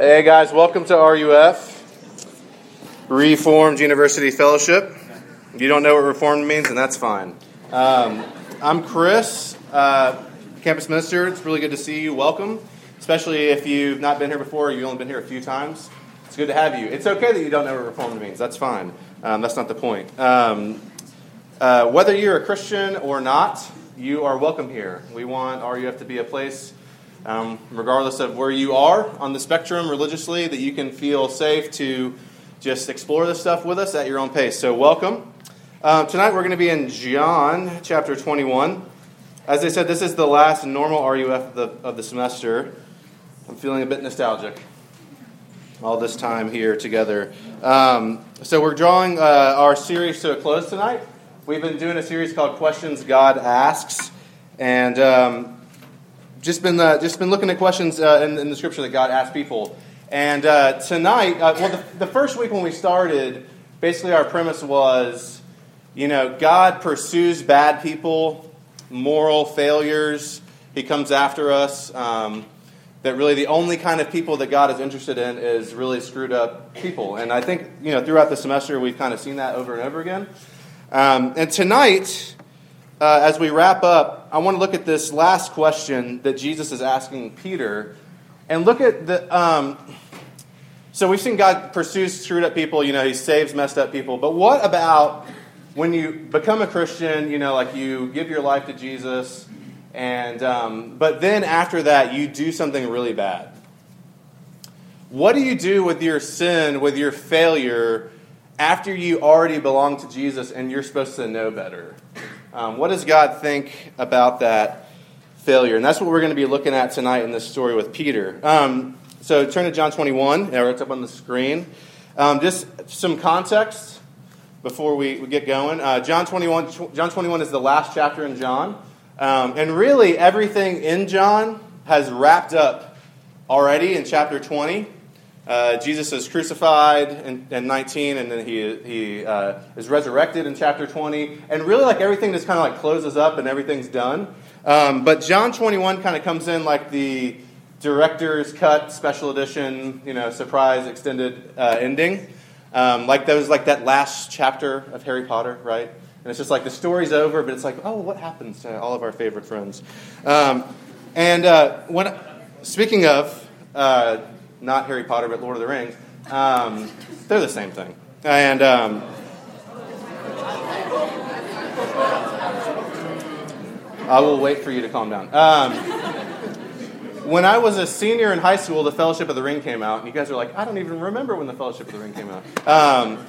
Hey guys, welcome to RUF, Reformed University Fellowship. If you don't know what Reformed means, and that's fine. Um, I'm Chris, uh, campus minister. It's really good to see you. Welcome, especially if you've not been here before. You've only been here a few times. It's good to have you. It's okay that you don't know what Reformed means. That's fine. Um, that's not the point. Um, uh, whether you're a Christian or not, you are welcome here. We want RUF to be a place um, regardless of where you are on the spectrum religiously, that you can feel safe to just explore this stuff with us at your own pace. So, welcome. Um, tonight we're going to be in John chapter 21. As I said, this is the last normal RUF of the, of the semester. I'm feeling a bit nostalgic all this time here together. Um, so, we're drawing uh, our series to a close tonight. We've been doing a series called Questions God Asks. And um, just been uh, just been looking at questions uh, in, in, the scripture that God asked people. And uh, tonight, uh, well, the, the, first week when we started, basically our premise was, you know, God pursues bad people, moral failures. He comes after us. Um, that really the only kind of people that God is interested in is really screwed up people. And I think, you know, throughout the semester we've kind of seen that over and over again. Um, and tonight, uh, as we wrap up, I want to look at this last question that Jesus is asking Peter, and look at the. Um, so we've seen God pursues screwed up people. You know, He saves messed up people. But what about when you become a Christian? You know, like you give your life to Jesus, and um, but then after that, you do something really bad. What do you do with your sin, with your failure, after you already belong to Jesus and you're supposed to know better? Um, what does God think about that failure? And that's what we're going to be looking at tonight in this story with Peter. Um, so turn to John 21. Yeah, it's up on the screen. Um, just some context before we, we get going. Uh, John 21. John 21 is the last chapter in John, um, and really everything in John has wrapped up already in chapter 20. Uh, Jesus is crucified in, in, 19, and then he, he uh, is resurrected in chapter 20. And really, like everything just kind of like closes up and everything's done. Um, but John 21 kind of comes in like the director's cut, special edition, you know, surprise extended uh, ending. Um, like those, like that last chapter of Harry Potter, right? And it's just like the story's over, but it's like, oh, what happens to all of our favorite friends? Um, and uh, when, speaking of, uh, not Harry Potter, but Lord of the Rings, um, they're the same thing. And um, I will wait for you to calm down. Um, when I was a senior in high school, the Fellowship of the Ring came out, and you guys are like, I don't even remember when the Fellowship of the Ring came out. Um,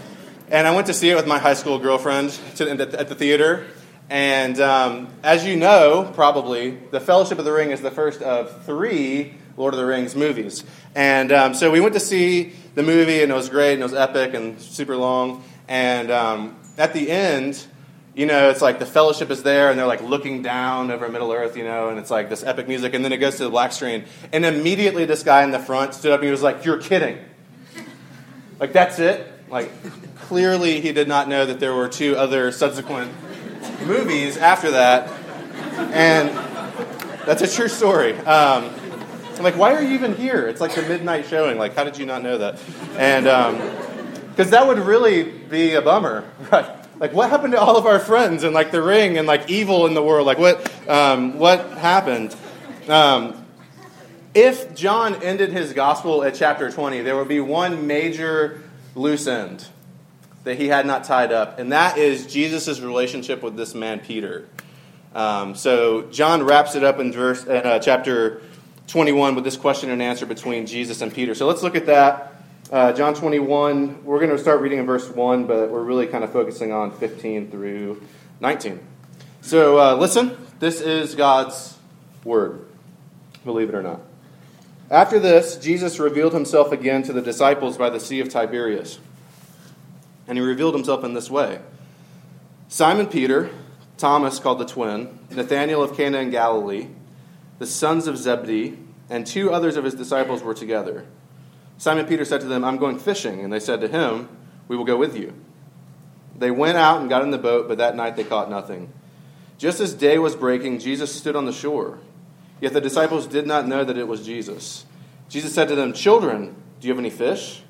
and I went to see it with my high school girlfriend to, at the theater. And um, as you know, probably, the Fellowship of the Ring is the first of three Lord of the Rings movies. And um, so we went to see the movie, and it was great, and it was epic and super long. And um, at the end, you know, it's like the fellowship is there, and they're like looking down over Middle Earth, you know, and it's like this epic music. And then it goes to the black screen, and immediately this guy in the front stood up and he was like, "You're kidding!" Like that's it. Like clearly he did not know that there were two other subsequent movies after that, and that's a true story. Um, I'm like, why are you even here? It's like the midnight showing. Like, how did you not know that? And because um, that would really be a bummer, right? Like, what happened to all of our friends and like the ring and like evil in the world? Like, what um, what happened? Um, if John ended his gospel at chapter 20, there would be one major loose end that he had not tied up, and that is Jesus' relationship with this man Peter. Um, so John wraps it up in verse uh, chapter 21 with this question and answer between Jesus and Peter. So let's look at that. Uh, John 21, we're going to start reading in verse 1, but we're really kind of focusing on 15 through 19. So uh, listen, this is God's word, believe it or not. After this, Jesus revealed himself again to the disciples by the Sea of Tiberias. And he revealed himself in this way Simon Peter, Thomas called the twin, Nathanael of Cana in Galilee, the sons of Zebedee, and two others of his disciples were together. Simon Peter said to them, I'm going fishing. And they said to him, We will go with you. They went out and got in the boat, but that night they caught nothing. Just as day was breaking, Jesus stood on the shore. Yet the disciples did not know that it was Jesus. Jesus said to them, Children, do you have any fish?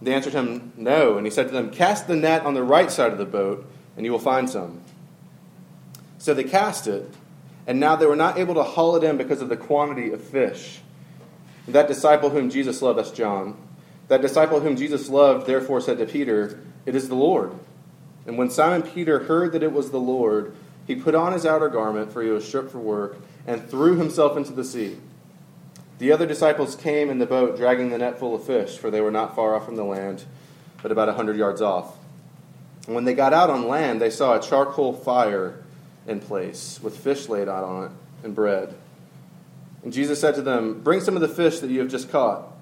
They answered him, No. And he said to them, Cast the net on the right side of the boat, and you will find some. So they cast it, and now they were not able to haul it in because of the quantity of fish. That disciple whom Jesus loved, that's John, that disciple whom Jesus loved, therefore said to Peter, It is the Lord. And when Simon Peter heard that it was the Lord, he put on his outer garment, for he was stripped for work, and threw himself into the sea. The other disciples came in the boat, dragging the net full of fish, for they were not far off from the land, but about a hundred yards off. And when they got out on land, they saw a charcoal fire in place, with fish laid out on it, and bread. And Jesus said to them, Bring some of the fish that you have just caught.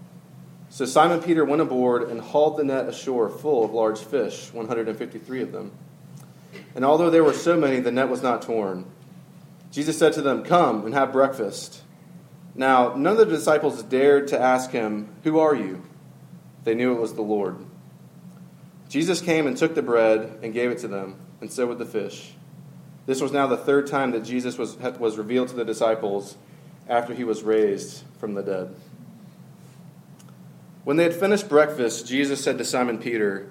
So Simon Peter went aboard and hauled the net ashore full of large fish, 153 of them. And although there were so many, the net was not torn. Jesus said to them, Come and have breakfast. Now, none of the disciples dared to ask him, Who are you? They knew it was the Lord. Jesus came and took the bread and gave it to them, and so with the fish. This was now the third time that Jesus was, was revealed to the disciples after he was raised from the dead. When they had finished breakfast, Jesus said to Simon Peter,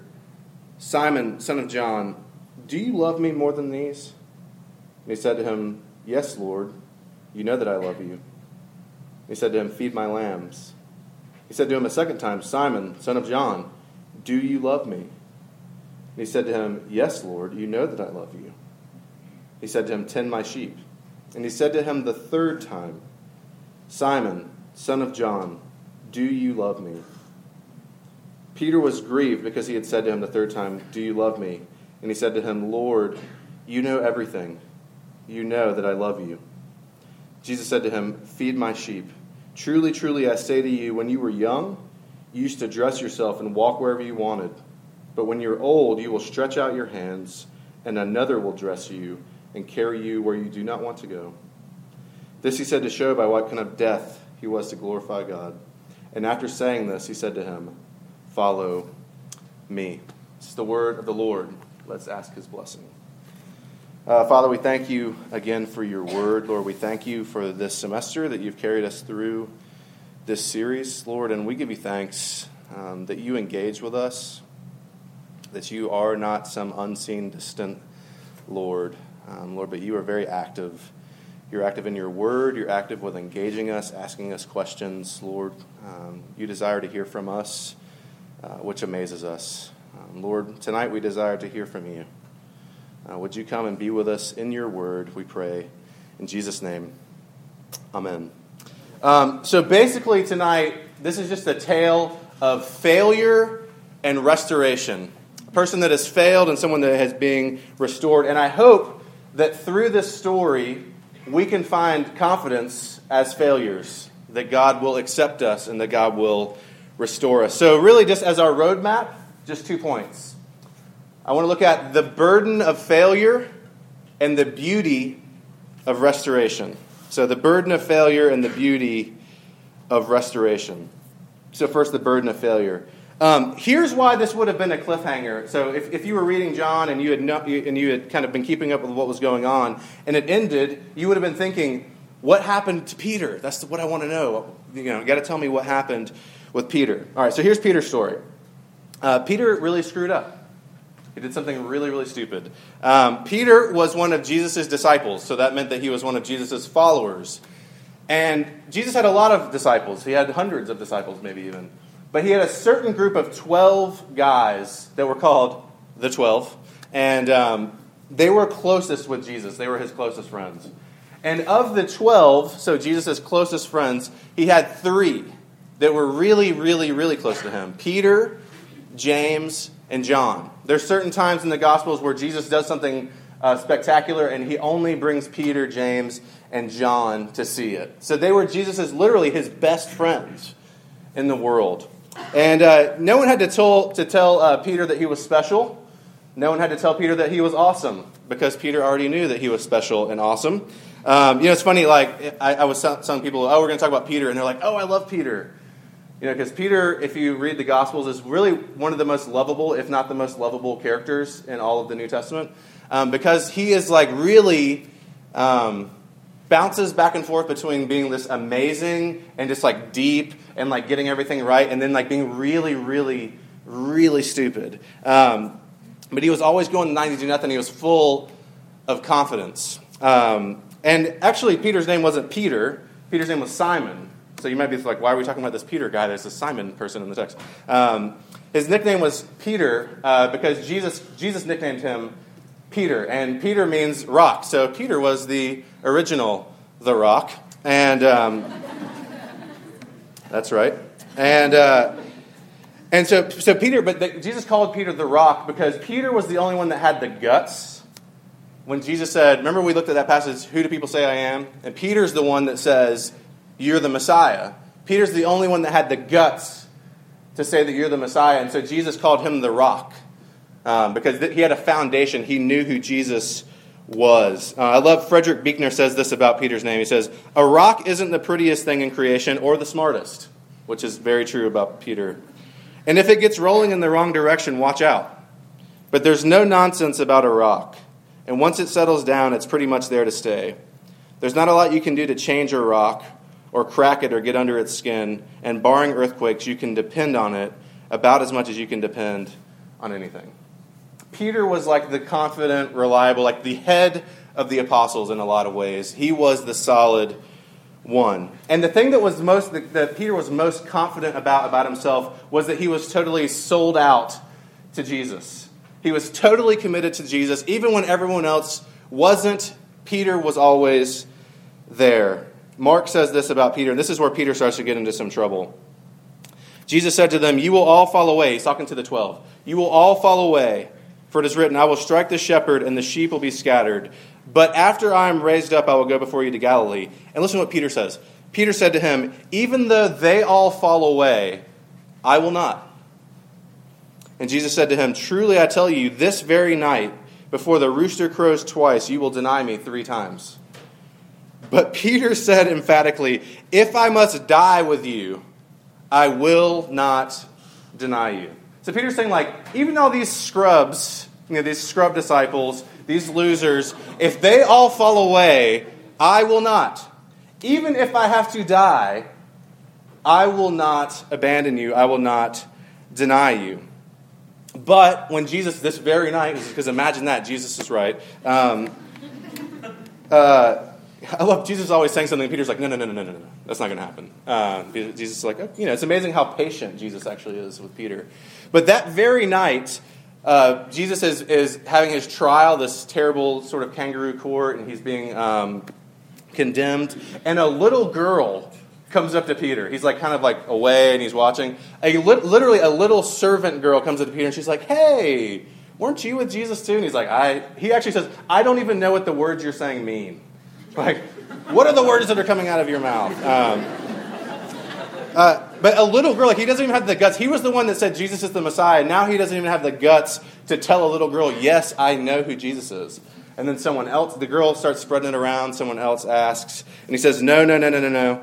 Simon, son of John, do you love me more than these? And he said to him, Yes, Lord, you know that I love you. He said to him, Feed my lambs. He said to him a second time, Simon, son of John, do you love me? And he said to him, Yes, Lord, you know that I love you. He said to him, Tend my sheep. And he said to him the third time, Simon, son of John, do you love me? Peter was grieved because he had said to him the third time, Do you love me? And he said to him, Lord, you know everything. You know that I love you. Jesus said to him, Feed my sheep. Truly, truly, I say to you, when you were young, you used to dress yourself and walk wherever you wanted. But when you're old, you will stretch out your hands, and another will dress you and carry you where you do not want to go. This he said to show by what kind of death he was to glorify God. And after saying this, he said to him, Follow me. It's the word of the Lord. Let's ask his blessing. Uh, Father, we thank you again for your word. Lord, we thank you for this semester that you've carried us through this series, Lord, and we give you thanks um, that you engage with us, that you are not some unseen, distant Lord, um, Lord, but you are very active. You're active in your word, you're active with engaging us, asking us questions, Lord. Um, you desire to hear from us, uh, which amazes us. Um, Lord, tonight we desire to hear from you. Uh, would you come and be with us in your word, we pray. In Jesus' name, amen. Um, so basically, tonight, this is just a tale of failure and restoration. A person that has failed and someone that has being restored. And I hope that through this story, we can find confidence as failures, that God will accept us and that God will restore us. So, really, just as our roadmap, just two points. I want to look at the burden of failure and the beauty of restoration. So, the burden of failure and the beauty of restoration. So, first, the burden of failure. Um, here's why this would have been a cliffhanger. So, if, if you were reading John and you, had no, and you had kind of been keeping up with what was going on, and it ended, you would have been thinking, what happened to Peter? That's what I want to know. You know, got to tell me what happened with Peter. All right, so here's Peter's story. Uh, Peter really screwed up. He did something really, really stupid. Um, Peter was one of Jesus' disciples, so that meant that he was one of Jesus' followers. And Jesus had a lot of disciples. He had hundreds of disciples, maybe even. But he had a certain group of 12 guys that were called the 12. And um, they were closest with Jesus, they were his closest friends. And of the 12, so Jesus' closest friends, he had three that were really, really, really close to him Peter, James, and John. There's certain times in the Gospels where Jesus does something uh, spectacular and he only brings Peter, James, and John to see it. So they were Jesus' literally his best friends in the world. And uh, no one had to tell, to tell uh, Peter that he was special. No one had to tell Peter that he was awesome because Peter already knew that he was special and awesome. Um, you know, it's funny, like, I, I was telling people, oh, we're going to talk about Peter. And they're like, oh, I love Peter. You know, because Peter, if you read the Gospels, is really one of the most lovable, if not the most lovable characters in all of the New Testament. Um, because he is like really, um, bounces back and forth between being this amazing and just like deep and like getting everything right and then like being really, really, really stupid. Um, but he was always going 90 do nothing. He was full of confidence. Um, and actually, Peter's name wasn't Peter, Peter's name was Simon. So you might be like, why are we talking about this Peter guy? There's a Simon person in the text. Um, his nickname was Peter uh, because Jesus, Jesus nicknamed him Peter, and Peter means rock. So Peter was the original the rock, and um, that's right. And uh, and so so Peter, but the, Jesus called Peter the rock because Peter was the only one that had the guts. When Jesus said, "Remember we looked at that passage, who do people say I am?" And Peter's the one that says, "You're the Messiah." Peter's the only one that had the guts to say that you're the Messiah, and so Jesus called him the rock um, because th- he had a foundation. He knew who Jesus was. Uh, I love Frederick Buechner says this about Peter's name. He says, A rock isn't the prettiest thing in creation or the smartest, which is very true about Peter. And if it gets rolling in the wrong direction, watch out. But there's no nonsense about a rock. And once it settles down, it's pretty much there to stay. There's not a lot you can do to change a rock or crack it or get under its skin. And barring earthquakes, you can depend on it about as much as you can depend on anything. Peter was like the confident, reliable, like the head of the apostles in a lot of ways. He was the solid one. And the thing that was most that, that Peter was most confident about about himself was that he was totally sold out to Jesus. He was totally committed to Jesus, even when everyone else wasn't. Peter was always there. Mark says this about Peter, and this is where Peter starts to get into some trouble. Jesus said to them, You will all fall away. He's talking to the twelve. You will all fall away. For it is written, I will strike the shepherd, and the sheep will be scattered. But after I am raised up, I will go before you to Galilee. And listen to what Peter says. Peter said to him, Even though they all fall away, I will not. And Jesus said to him, Truly I tell you, this very night, before the rooster crows twice, you will deny me three times. But Peter said emphatically, If I must die with you, I will not deny you. So Peter's saying, like, even all these scrubs, you know, these scrub disciples, these losers, if they all fall away, I will not. Even if I have to die, I will not abandon you. I will not deny you. But when Jesus, this very night, because imagine that, Jesus is right. Um, uh, I love Jesus always saying something. Peter's like, no, no, no, no, no, no, no. That's not going to happen. Uh, Jesus is like, oh, you know, it's amazing how patient Jesus actually is with Peter. But that very night, uh, Jesus is, is having his trial, this terrible sort of kangaroo court, and he's being um, condemned. And a little girl comes up to Peter. He's like kind of like away and he's watching. A li- literally, a little servant girl comes up to Peter and she's like, hey, weren't you with Jesus too? And he's like, I. He actually says, I don't even know what the words you're saying mean. Like, what are the words that are coming out of your mouth? Um, uh, but a little girl, like he doesn't even have the guts. He was the one that said Jesus is the Messiah. Now he doesn't even have the guts to tell a little girl, yes, I know who Jesus is. And then someone else, the girl starts spreading it around. Someone else asks, and he says, no, no, no, no, no, no.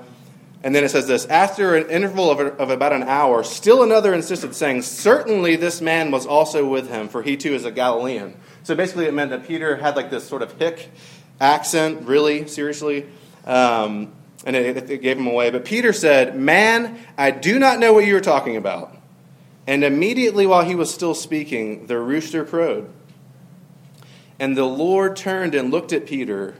And then it says this After an interval of, of about an hour, still another insisted, saying, Certainly this man was also with him, for he too is a Galilean. So basically, it meant that Peter had like this sort of hick accent, really, seriously. Um, and it, it, gave him away. But Peter said, Man, I do not know what you are talking about. And immediately while he was still speaking, the rooster crowed. And the Lord turned and looked at Peter,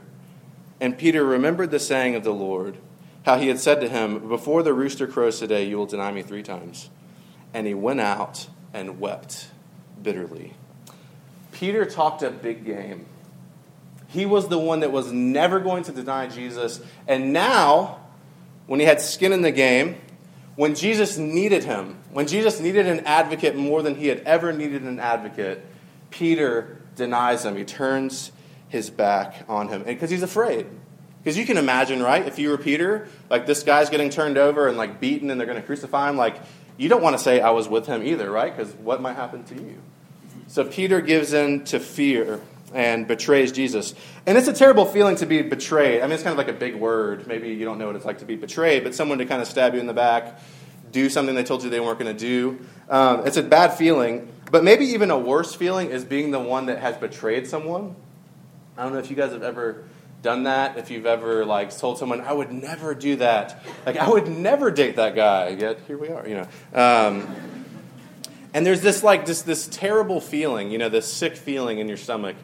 and Peter remembered the saying of the Lord, how he had said to him, Before the rooster crows today, you will deny me three times. And he went out and wept bitterly. Peter talked a big game. He was the one that was never going to deny Jesus. And now, when he had skin in the game, when Jesus needed him, when Jesus needed an advocate more than he had ever needed an advocate, Peter denies him. He turns his back on him because he's afraid. Because you can imagine, right? If you were Peter, like this guy's getting turned over and like beaten and they're going to crucify him, like you don't want to say I was with him either, right? Because what might happen to you? So Peter gives in to fear and betrays Jesus. And it's a terrible feeling to be betrayed. I mean, it's kind of like a big word. Maybe you don't know what it's like to be betrayed, but someone to kind of stab you in the back, do something they told you they weren't going to do. Um, it's a bad feeling. But maybe even a worse feeling is being the one that has betrayed someone. I don't know if you guys have ever done that, if you've ever like told someone, "I would never do that," like I would never date that guy, yet here we are, you know. Um, and there's this like this this terrible feeling, you know, this sick feeling in your stomach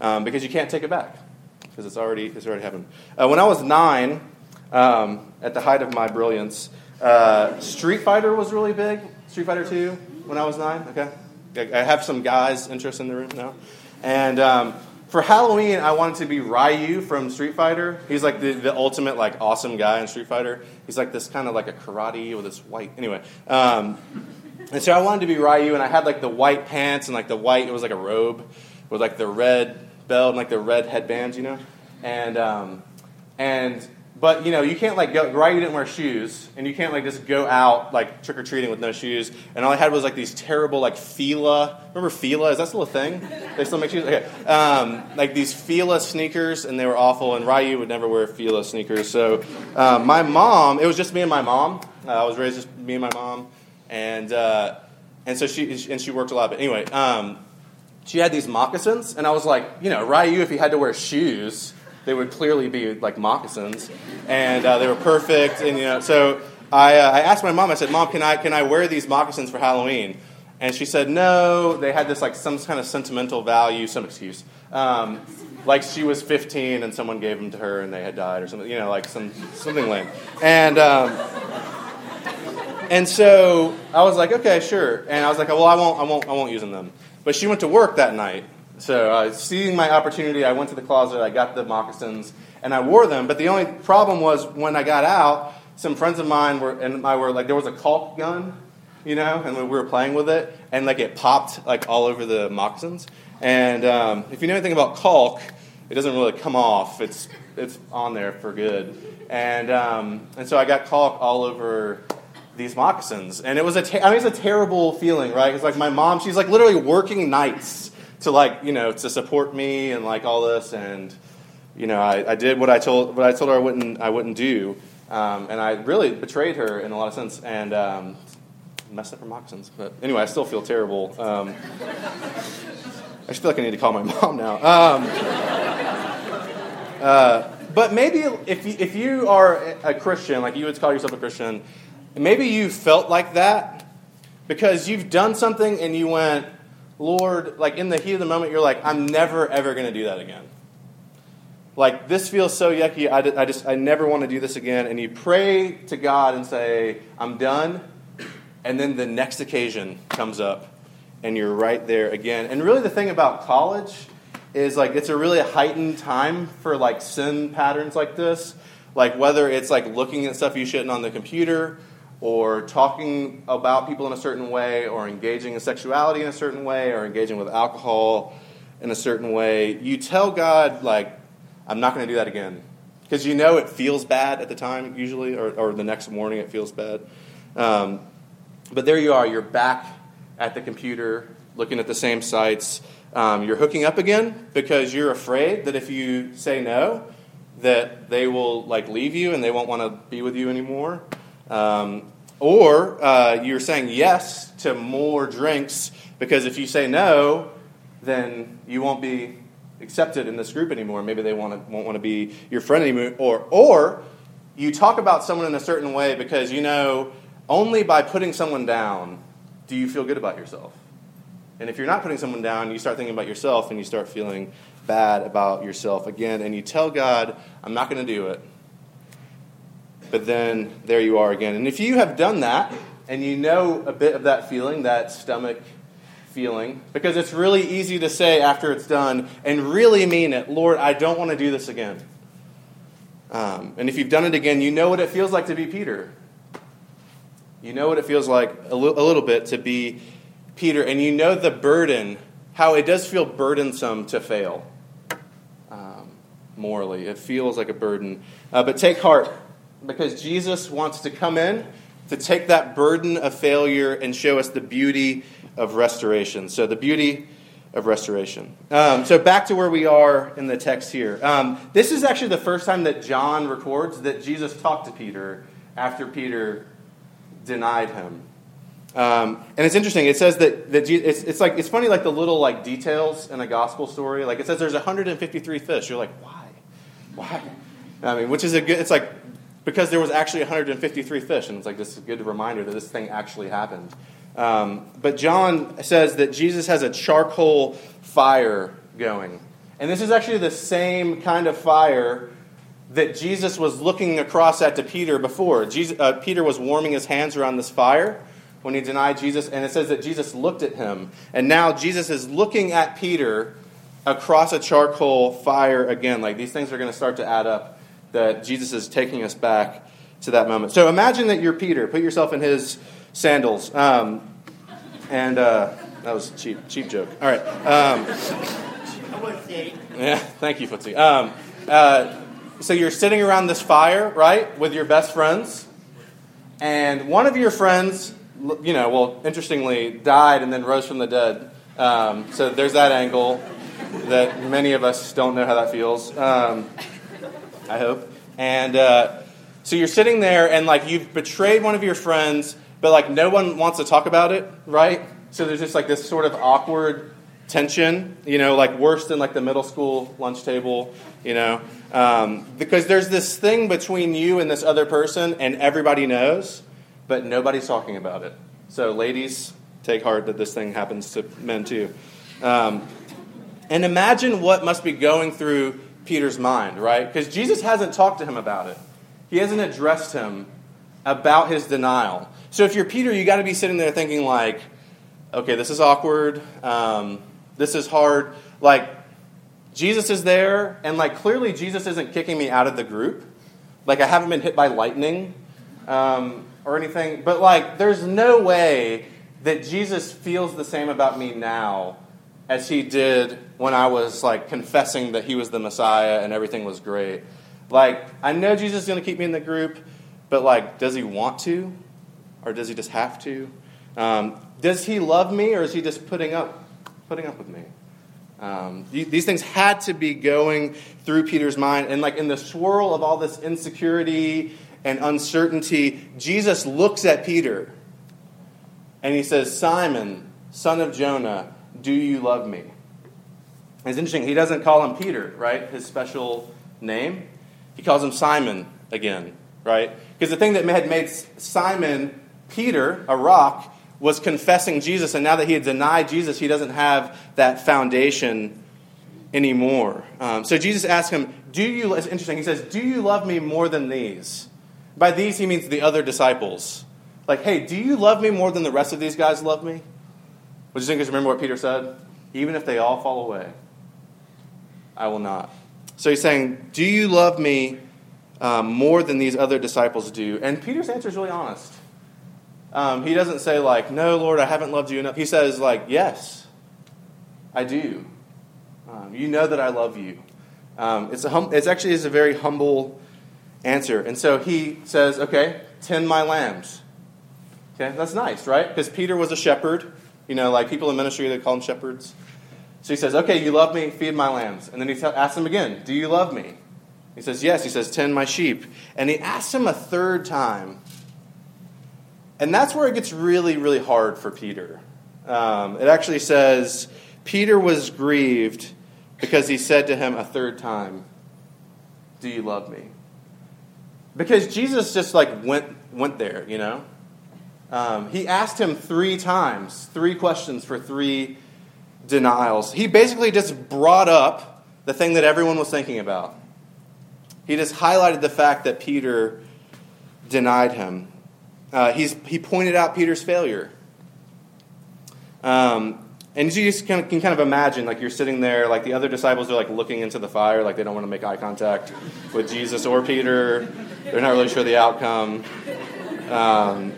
um, because you can't take it back because it's already it's already happened. Uh, when I was nine, um, at the height of my brilliance, uh, Street Fighter was really big. Street Fighter Two when I was nine. Okay, I have some guys interested in the room now, and um, for Halloween, I wanted to be Ryu from Street Fighter. He's like the, the ultimate like awesome guy in Street Fighter. He's like this kind of like a karate with this white. Anyway, um, and so I wanted to be Ryu, and I had like the white pants and like the white. It was like a robe with like the red belt and like the red headbands, you know, and um, and but you know, you can't like go. You didn't wear shoes, and you can't like just go out like trick or treating with no shoes. And all I had was like these terrible like Fila. Remember Fila? Is that still a thing? They still make shoes. Okay, um, like these Fila sneakers, and they were awful. And Ryu would never wear Fila sneakers. So um, my mom, it was just me and my mom. Uh, I was raised just me and my mom, and uh, and so she and she worked a lot. But anyway, um, she had these moccasins, and I was like, you know, Ryu, if he had to wear shoes they would clearly be like moccasins, and uh, they were perfect. And you know, so I, uh, I asked my mom. I said, "Mom, can I can I wear these moccasins for Halloween?" And she said, "No, they had this like some kind of sentimental value, some excuse." Um, like she was 15 and someone gave them to her and they had died or something, you know, like some something lame. And um, and so I was like, okay, sure. And I was like, well, I won't, I won't, I won't use them. But she went to work that night, so, uh, seeing my opportunity, I went to the closet, I got the moccasins, and I wore them. But the only problem was when I got out, some friends of mine were, and I were like, there was a caulk gun, you know, and we were playing with it, and like it popped like all over the moccasins. And um, if you know anything about caulk, it doesn't really come off. It's it's on there for good. And um, and so I got caulk all over these moccasins, and it was a te- I mean it's a terrible feeling, right? It's like my mom, she's like literally working nights to like you know to support me and like all this. And you know I, I did what I told what I told her I wouldn't I wouldn't do. Um, and I really betrayed her in a lot of sense and um, messed up her moccasins. But anyway I still feel terrible. Um, I just feel like I need to call my mom now. Um, uh, but maybe if you, if you are a Christian like you would call yourself a Christian maybe you felt like that because you've done something and you went Lord, like in the heat of the moment, you're like, I'm never, ever going to do that again. Like, this feels so yucky. I, I just, I never want to do this again. And you pray to God and say, I'm done. And then the next occasion comes up and you're right there again. And really, the thing about college is like, it's a really heightened time for like sin patterns like this. Like, whether it's like looking at stuff you shouldn't on the computer or talking about people in a certain way, or engaging in sexuality in a certain way, or engaging with alcohol in a certain way, you tell God, like, I'm not going to do that again. Because you know it feels bad at the time, usually, or, or the next morning it feels bad. Um, but there you are, you're back at the computer looking at the same sites. Um, you're hooking up again because you're afraid that if you say no, that they will like leave you and they won't want to be with you anymore. Um, or uh, you're saying yes to more drinks because if you say no, then you won't be accepted in this group anymore. Maybe they want to, won't want to be your friend anymore. Or, or you talk about someone in a certain way because you know only by putting someone down do you feel good about yourself. And if you're not putting someone down, you start thinking about yourself and you start feeling bad about yourself again. And you tell God, I'm not going to do it but then there you are again. And if you have done that, and you know a bit of that feeling, that stomach feeling, because it's really easy to say after it's done and really mean it, Lord, I don't want to do this again. Um, and if you've done it again, you know what it feels like to be Peter. You know what it feels like a, li- a little bit to be Peter, and you know the burden, how it does feel burdensome to fail um, morally. It feels like a burden. Uh, but take heart because Jesus wants to come in to take that burden of failure and show us the beauty of restoration. So, the beauty of restoration. Um, so, back to where we are in the text here. Um, this is actually the first time that John records that Jesus talked to Peter after Peter denied him. Um, and it's interesting. It says that, that it's, it's like it's funny, like the little like details in a gospel story. Like it says there's 153 fish. You're like, why? Why? I mean, which is a good, it's like, because there was actually 153 fish, and it's like this is a good reminder that this thing actually happened. Um, but John says that Jesus has a charcoal fire going. And this is actually the same kind of fire that Jesus was looking across at to Peter before. Jesus, uh, Peter was warming his hands around this fire when he denied Jesus, and it says that Jesus looked at him. And now Jesus is looking at Peter across a charcoal fire again. Like these things are going to start to add up, that Jesus is taking us back to that moment. So imagine that you're Peter. Put yourself in his sandals. Um, and uh, that was a cheap, cheap joke. All right. Um, yeah, thank you, Footsie. Um, uh, so you're sitting around this fire, right, with your best friends, and one of your friends, you know, well, interestingly, died and then rose from the dead. Um, so there's that angle that many of us don't know how that feels. I hope. And uh, so you're sitting there, and like you've betrayed one of your friends, but like no one wants to talk about it, right? So there's just like this sort of awkward tension, you know, like worse than like the middle school lunch table, you know, um, because there's this thing between you and this other person, and everybody knows, but nobody's talking about it. So, ladies, take heart that this thing happens to men too. Um, and imagine what must be going through Peter's mind, right? Because Jesus hasn't talked to him about it. He hasn't addressed him about his denial. So if you're Peter, you got to be sitting there thinking like, okay, this is awkward. Um, this is hard. Like, Jesus is there, and like clearly Jesus isn't kicking me out of the group. Like, I haven't been hit by lightning um, or anything. But like, there's no way that Jesus feels the same about me now as he did when I was like confessing that he was the Messiah and everything was great. Like, I know Jesus is going to keep me in the group, but like, does he want to? Or does he just have to? Um, does he love me, or is he just putting up, putting up with me? Um, these things had to be going through Peter's mind. And like in the swirl of all this insecurity and uncertainty, Jesus looks at Peter and he says, Simon, son of Jonah, do you love me? It's interesting. He doesn't call him Peter, right? His special name. He calls him Simon again, right? Because the thing that had made Simon Peter, a rock, was confessing Jesus, and now that he had denied Jesus, he doesn't have that foundation anymore. Um, so Jesus asks him, Do you, it's interesting, he says, Do you love me more than these? By these, he means the other disciples. Like, hey, do you love me more than the rest of these guys love me? Would you think is remember what Peter said? Even if they all fall away, I will not. So he's saying, Do you love me um, more than these other disciples do? And Peter's answer is really honest. Um, he doesn't say, like, No, Lord, I haven't loved you enough. He says, like, Yes, I do. Um, you know that I love you. Um, it's, a hum- it's actually is a very humble answer. And so he says, Okay, tend my lambs. Okay, that's nice, right? Because Peter was a shepherd. You know, like people in ministry, they call them shepherds. So he says, Okay, you love me, feed my lambs. And then he asks him again, Do you love me? He says, Yes. He says, Tend my sheep. And he asks him a third time. And that's where it gets really, really hard for Peter. Um, it actually says, Peter was grieved because he said to him a third time, Do you love me? Because Jesus just like went, went there, you know? Um, he asked him three times, three questions for three denials. He basically just brought up the thing that everyone was thinking about. He just highlighted the fact that Peter denied him. Uh, he's, he pointed out Peter's failure. Um, and you just of, can kind of imagine, like you're sitting there, like the other disciples are like looking into the fire, like they don't want to make eye contact with Jesus or Peter. They're not really sure the outcome. Um,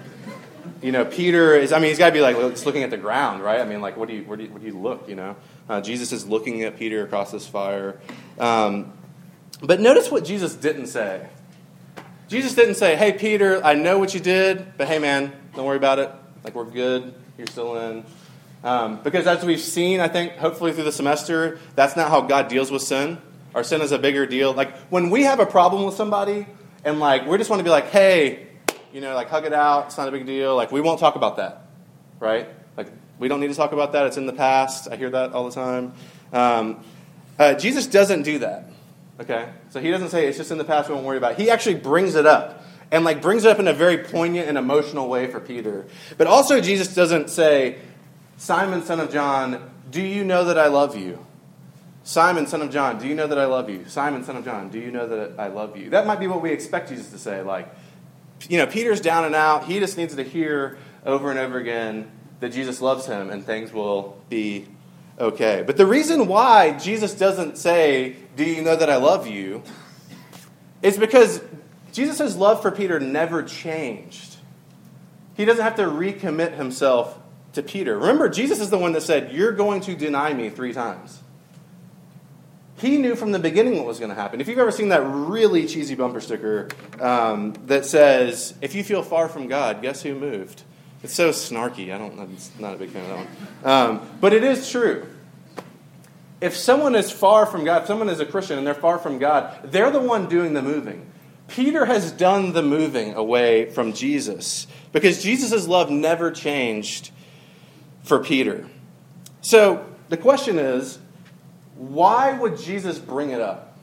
you know, Peter is, I mean, he's got to be like just looking at the ground, right? I mean, like, what do you, where do you, where do you look, you know? Uh, Jesus is looking at Peter across this fire. Um, but notice what Jesus didn't say. Jesus didn't say, hey, Peter, I know what you did, but hey, man, don't worry about it. Like, we're good. You're still in. Um, because as we've seen, I think, hopefully through the semester, that's not how God deals with sin. Our sin is a bigger deal. Like, when we have a problem with somebody, and like, we just want to be like, hey, you know, like hug it out. It's not a big deal. Like we won't talk about that, right? Like we don't need to talk about that. It's in the past. I hear that all the time. Um, uh, Jesus doesn't do that. Okay? So he doesn't say it's just in the past, we won't worry about it. He actually brings it up. And like brings it up in a very poignant and emotional way for Peter. But also Jesus doesn't say, Simon, son of John, do you know that I love you? Simon, son of John, do you know that I love you? Simon, son of John, do you know that I love you? That might be what we expect Jesus to say. Like, you know, Peter's down and out. He just needs to hear over and over again that Jesus loves him and things will be okay. But the reason why Jesus doesn't say, Do you know that I love you? is because Jesus' love for Peter never changed. He doesn't have to recommit himself to Peter. Remember, Jesus is the one that said, You're going to deny me three times. He knew from the beginning what was going to happen. If you've ever seen that really cheesy bumper sticker um, that says, If you feel far from God, guess who moved? It's so snarky. I don't. I'm not a big fan of that one. Um, but it is true. If someone is far from God, if someone is a Christian and they're far from God, they're the one doing the moving. Peter has done the moving away from Jesus because Jesus' love never changed for Peter. So the question is why would Jesus bring it up?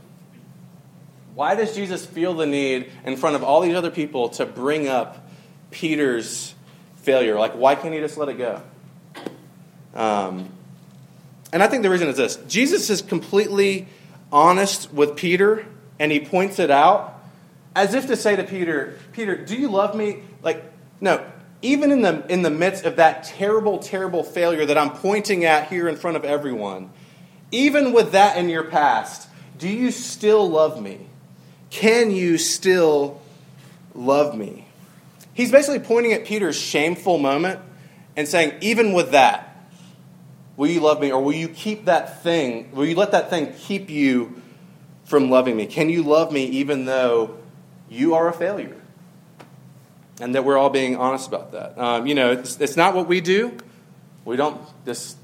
Why does Jesus feel the need in front of all these other people to bring up Peter's failure? Like, why can't he just let it go? Um, and I think the reason is this Jesus is completely honest with Peter, and he points it out as if to say to Peter, Peter, do you love me? Like, no, even in the, in the midst of that terrible, terrible failure that I'm pointing at here in front of everyone, even with that in your past, do you still love me? Can you still love me? He's basically pointing at Peter's shameful moment and saying, even with that, will you love me? Or will you keep that thing, will you let that thing keep you from loving me? Can you love me even though you are a failure? And that we're all being honest about that. Um, you know, it's, it's not what we do. We don't just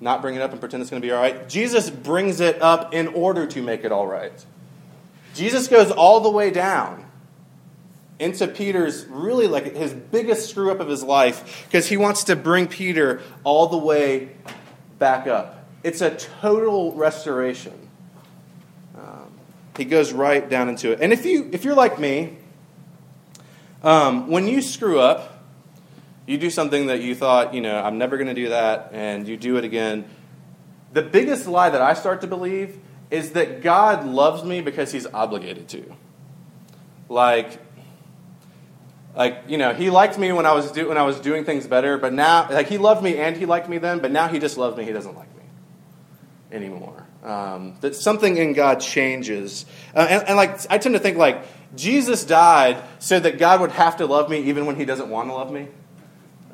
not bring it up and pretend it's going to be all right. Jesus brings it up in order to make it all right. Jesus goes all the way down into Peter's really like his biggest screw up of his life because he wants to bring Peter all the way back up. It's a total restoration. Um, he goes right down into it. And if you if you're like me, um, when you screw up, you do something that you thought, you know, I'm never going to do that, and you do it again. The biggest lie that I start to believe is that God loves me because he's obligated to. Like, like you know, he liked me when I was do, when I was doing things better, but now like he loved me and he liked me then, but now he just loves me. He doesn't like me anymore. Um, that something in God changes, uh, and, and like I tend to think like Jesus died so that God would have to love me even when He doesn't want to love me.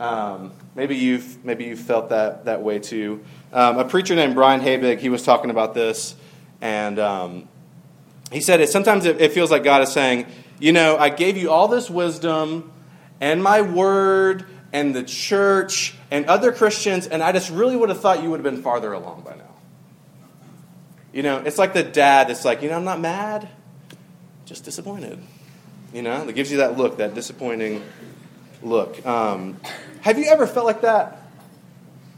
Um, maybe you've maybe you've felt that that way too. Um, a preacher named Brian Habig, he was talking about this, and um, he said it. Sometimes it, it feels like God is saying, you know, I gave you all this wisdom and my word and the church and other Christians, and I just really would have thought you would have been farther along by now. You know, it's like the dad that's like, you know, I'm not mad, just disappointed. You know, it gives you that look, that disappointing look. Um, have you ever felt like that?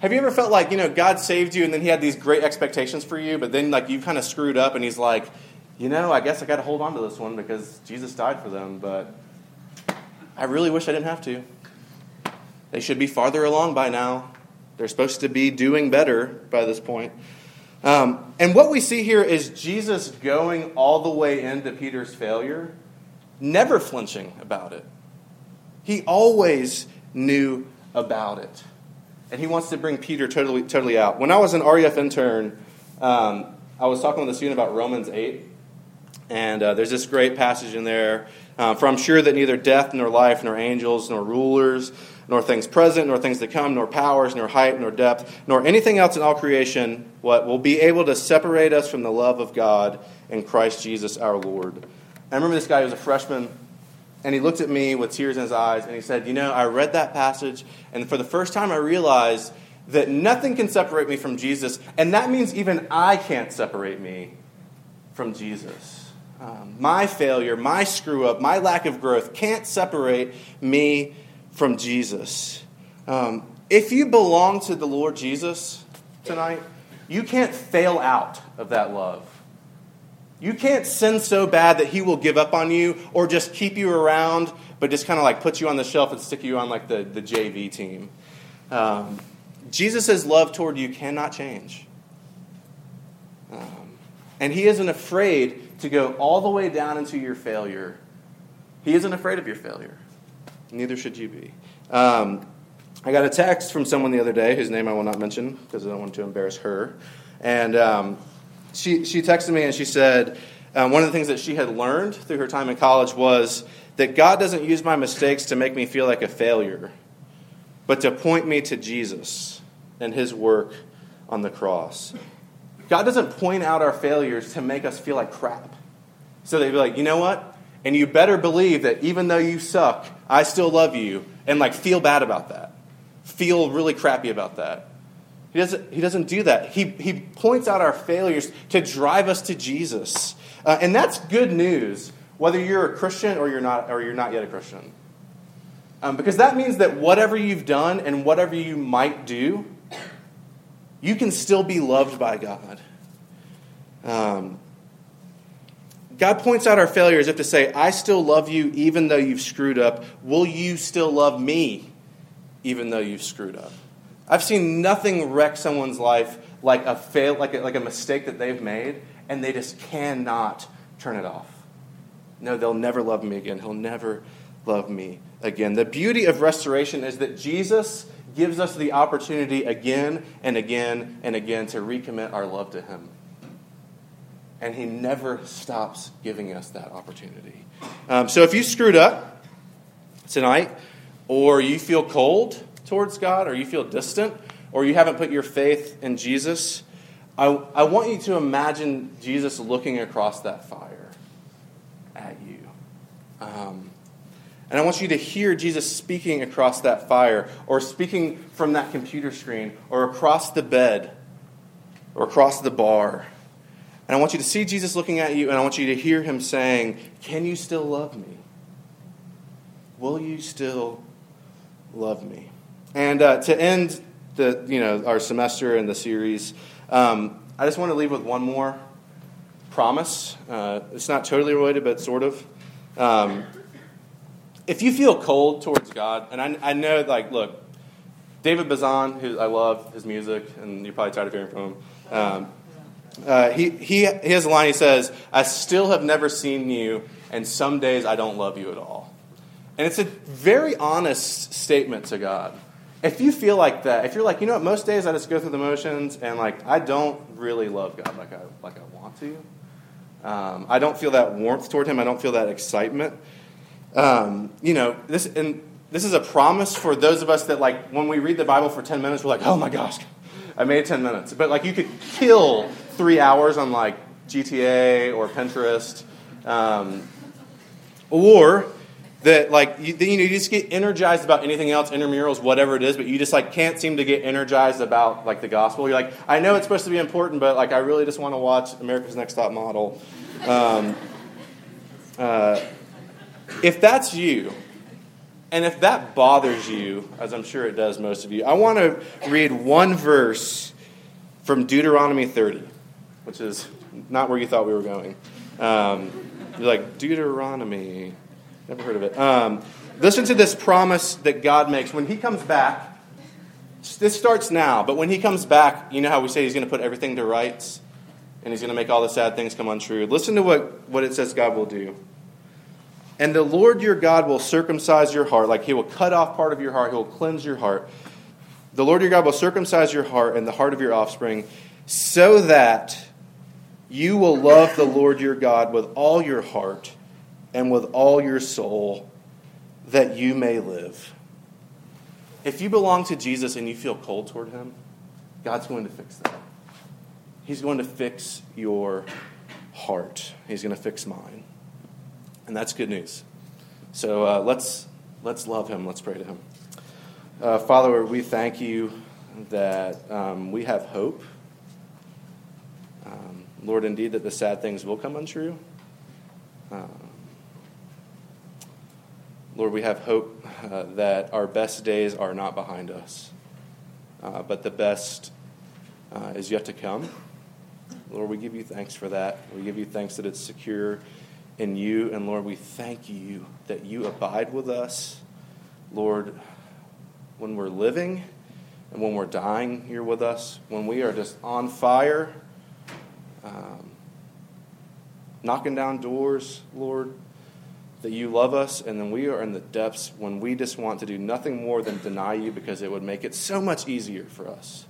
Have you ever felt like, you know, God saved you and then he had these great expectations for you, but then like you kind of screwed up and he's like, you know, I guess I got to hold on to this one because Jesus died for them, but I really wish I didn't have to. They should be farther along by now. They're supposed to be doing better by this point. Um, and what we see here is Jesus going all the way into Peter's failure, never flinching about it. He always knew about it. And he wants to bring Peter totally, totally out. When I was an RUF intern, um, I was talking with a student about Romans 8. And uh, there's this great passage in there. Uh, For I'm sure that neither death, nor life, nor angels, nor rulers, nor things present, nor things to come, nor powers, nor height, nor depth, nor anything else in all creation, what will be able to separate us from the love of God in Christ Jesus our Lord. I remember this guy was a freshman and he looked at me with tears in his eyes and he said, You know, I read that passage, and for the first time I realized that nothing can separate me from Jesus, and that means even I can't separate me from Jesus. Um, my failure, my screw up, my lack of growth can't separate me from Jesus. Um, if you belong to the Lord Jesus tonight, you can't fail out of that love. You can't sin so bad that he will give up on you or just keep you around, but just kind of like put you on the shelf and stick you on like the, the JV team. Um, Jesus' love toward you cannot change. Um, and he isn't afraid to go all the way down into your failure. He isn't afraid of your failure. Neither should you be. Um, I got a text from someone the other day whose name I will not mention because I don't want to embarrass her. And um, she, she texted me and she said um, one of the things that she had learned through her time in college was that God doesn't use my mistakes to make me feel like a failure, but to point me to Jesus and his work on the cross. God doesn't point out our failures to make us feel like crap. So they'd be like, you know what? And you better believe that even though you suck, I still love you, and like feel bad about that. Feel really crappy about that. He doesn't, he doesn't do that. He, he points out our failures to drive us to Jesus. Uh, and that's good news, whether you're a Christian or you're not, or you're not yet a Christian. Um, because that means that whatever you've done and whatever you might do, you can still be loved by God. Um, God points out our failures if to say, I still love you even though you've screwed up. Will you still love me even though you've screwed up? I've seen nothing wreck someone's life like a fail, like a, like a mistake that they've made, and they just cannot turn it off. No, they'll never love me again. He'll never love me again. The beauty of restoration is that Jesus gives us the opportunity again and again and again to recommit our love to Him. And He never stops giving us that opportunity. Um, so if you screwed up tonight, or you feel cold towards God, or you feel distant, or you haven't put your faith in Jesus, I, I want you to imagine Jesus looking across that fire at you. Um, and I want you to hear Jesus speaking across that fire, or speaking from that computer screen, or across the bed, or across the bar. And I want you to see Jesus looking at you, and I want you to hear him saying, Can you still love me? Will you still love me? And uh, to end the, you know, our semester and the series, um, I just want to leave with one more promise. Uh, it's not totally related, but sort of. Um, if you feel cold towards God, and I, I know, like, look, David Bazan, who I love his music, and you're probably tired of hearing from him. Um, uh, he, he, he has a line. He says, "I still have never seen you, and some days I don't love you at all." And it's a very honest statement to God. If you feel like that, if you're like, you know what, most days I just go through the motions, and like I don't really love God like I like I want to. Um, I don't feel that warmth toward Him. I don't feel that excitement um, you know, this and this is a promise for those of us that like when we read the Bible for ten minutes, we're like, oh my gosh, I made ten minutes. But like you could kill three hours on like GTA or Pinterest, um, or that like you, you, know you just get energized about anything else, intramurals, whatever it is, but you just like can't seem to get energized about like the gospel. You're like, I know it's supposed to be important, but like I really just want to watch America's Next Top Model. Um, uh, if that's you, and if that bothers you, as I'm sure it does most of you, I want to read one verse from Deuteronomy 30, which is not where you thought we were going. Um, you're like, Deuteronomy. Never heard of it. Um, listen to this promise that God makes. When He comes back, this starts now, but when He comes back, you know how we say He's going to put everything to rights? And He's going to make all the sad things come untrue. Listen to what, what it says God will do. And the Lord your God will circumcise your heart, like he will cut off part of your heart, he will cleanse your heart. The Lord your God will circumcise your heart and the heart of your offspring, so that you will love the Lord your God with all your heart and with all your soul, that you may live. If you belong to Jesus and you feel cold toward him, God's going to fix that. He's going to fix your heart, He's going to fix mine. And that's good news. So uh, let's, let's love him. Let's pray to him. Uh, Father, we thank you that um, we have hope. Um, Lord, indeed, that the sad things will come untrue. Um, Lord, we have hope uh, that our best days are not behind us, uh, but the best uh, is yet to come. Lord, we give you thanks for that. We give you thanks that it's secure in you. And Lord, we thank you that you abide with us. Lord, when we're living and when we're dying, you're with us. When we are just on fire, um, knocking down doors, Lord, that you love us. And then we are in the depths when we just want to do nothing more than deny you because it would make it so much easier for us.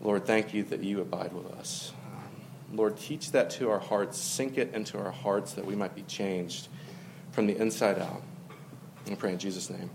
Lord, thank you that you abide with us. Lord, teach that to our hearts, sink it into our hearts that we might be changed from the inside out. I pray in Jesus' name.